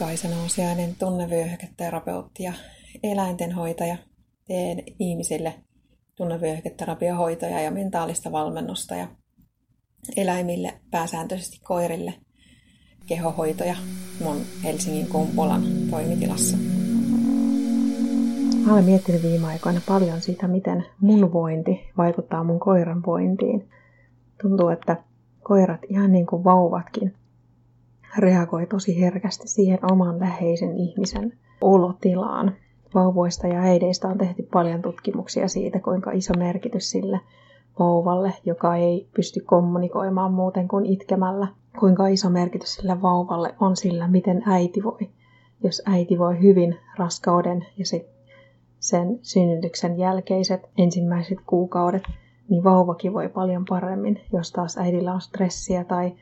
Kaisa Nousiainen, tunnevyöhyketerapeutti ja eläintenhoitaja. Teen ihmisille tunnevyöhyketerapiohoitoja ja mentaalista valmennusta ja eläimille, pääsääntöisesti koirille, kehohoitoja mun Helsingin Kumpulan toimitilassa. Mä olen miettinyt viime aikoina paljon sitä, miten mun vointi vaikuttaa mun koiran vointiin. Tuntuu, että koirat, ihan niin kuin vauvatkin, reagoi tosi herkästi siihen oman läheisen ihmisen olotilaan. Vauvoista ja äideistä on tehty paljon tutkimuksia siitä, kuinka iso merkitys sille vauvalle, joka ei pysty kommunikoimaan muuten kuin itkemällä. Kuinka iso merkitys sillä vauvalle on sillä, miten äiti voi. Jos äiti voi hyvin raskauden ja sit sen synnytyksen jälkeiset ensimmäiset kuukaudet, niin vauvakin voi paljon paremmin. Jos taas äidillä on stressiä tai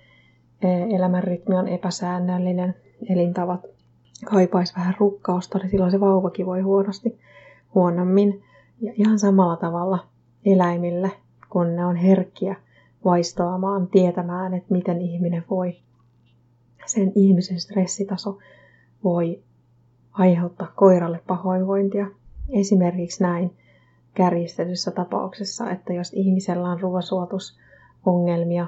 elämänrytmi on epäsäännöllinen, elintavat kaipaisi vähän rukkausta, niin silloin se vauvakin voi huonosti, huonommin. Ja ihan samalla tavalla eläimille, kun ne on herkkiä vaistoamaan, tietämään, että miten ihminen voi. Sen ihmisen stressitaso voi aiheuttaa koiralle pahoinvointia. Esimerkiksi näin kärjistetyssä tapauksessa, että jos ihmisellä on ruoansuotusongelmia,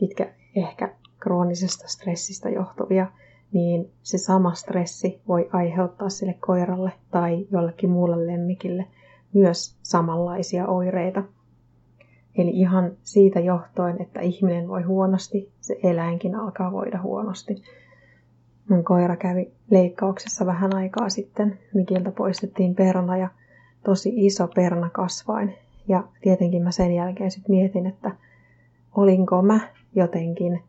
mitkä ehkä kroonisesta stressistä johtuvia, niin se sama stressi voi aiheuttaa sille koiralle tai jollekin muulle lemmikille myös samanlaisia oireita. Eli ihan siitä johtuen, että ihminen voi huonosti, se eläinkin alkaa voida huonosti. Mun koira kävi leikkauksessa vähän aikaa sitten. Mikiltä poistettiin perna ja tosi iso perna kasvain. Ja tietenkin mä sen jälkeen sitten mietin, että olinko mä jotenkin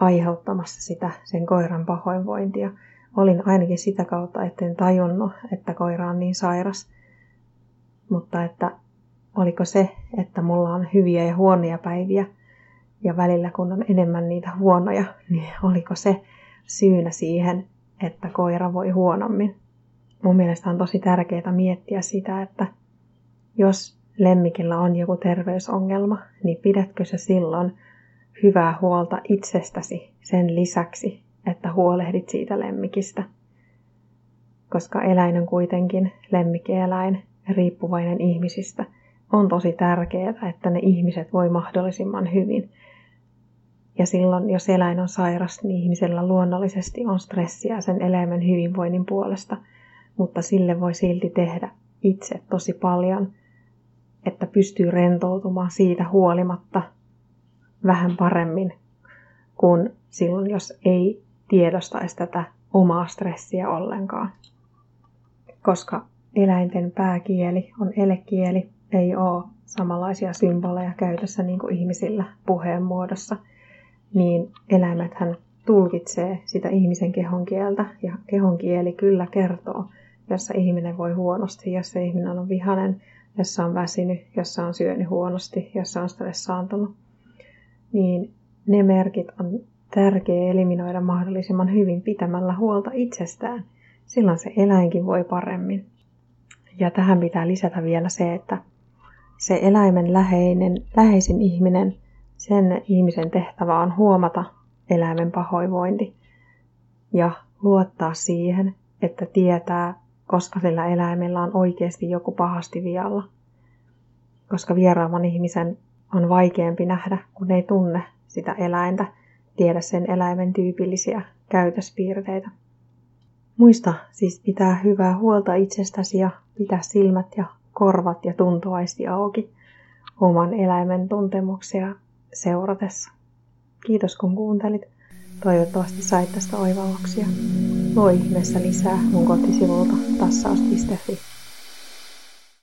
aiheuttamassa sitä sen koiran pahoinvointia. Olin ainakin sitä kautta, etten tajunnut, että koira on niin sairas. Mutta että oliko se, että mulla on hyviä ja huonoja päiviä ja välillä kun on enemmän niitä huonoja, niin oliko se syynä siihen, että koira voi huonommin. Mun mielestä on tosi tärkeää miettiä sitä, että jos lemmikillä on joku terveysongelma, niin pidätkö se silloin hyvää huolta itsestäsi sen lisäksi, että huolehdit siitä lemmikistä. Koska eläin on kuitenkin lemmikkieläin, riippuvainen ihmisistä, on tosi tärkeää, että ne ihmiset voi mahdollisimman hyvin. Ja silloin, jos eläin on sairas, niin ihmisellä luonnollisesti on stressiä sen eläimen hyvinvoinnin puolesta, mutta sille voi silti tehdä itse tosi paljon, että pystyy rentoutumaan siitä huolimatta, vähän paremmin kuin silloin, jos ei tiedostaisi tätä omaa stressiä ollenkaan. Koska eläinten pääkieli on elekieli, ei ole samanlaisia symboleja käytössä niin kuin ihmisillä puheen muodossa, niin eläimethän tulkitsee sitä ihmisen kehon kieltä, ja kehon kieli kyllä kertoo, jossa ihminen voi huonosti, jossa ihminen on vihanen, jossa on väsynyt, jossa on syönyt huonosti, jossa on stressaantunut niin ne merkit on tärkeä eliminoida mahdollisimman hyvin pitämällä huolta itsestään. Silloin se eläinkin voi paremmin. Ja tähän pitää lisätä vielä se, että se eläimen läheinen, läheisin ihminen, sen ihmisen tehtävä on huomata eläimen pahoinvointi ja luottaa siihen, että tietää, koska sillä eläimellä on oikeasti joku pahasti vialla. Koska vieraavan ihmisen on vaikeampi nähdä, kun ei tunne sitä eläintä, tiedä sen eläimen tyypillisiä käytöspiirteitä. Muista siis pitää hyvää huolta itsestäsi ja pitää silmät ja korvat ja tuntoaisti auki oman eläimen tuntemuksia seuratessa. Kiitos kun kuuntelit. Toivottavasti sait tästä oivalluksia. Voi ihmeessä lisää mun kotisivulta tassaus.fi.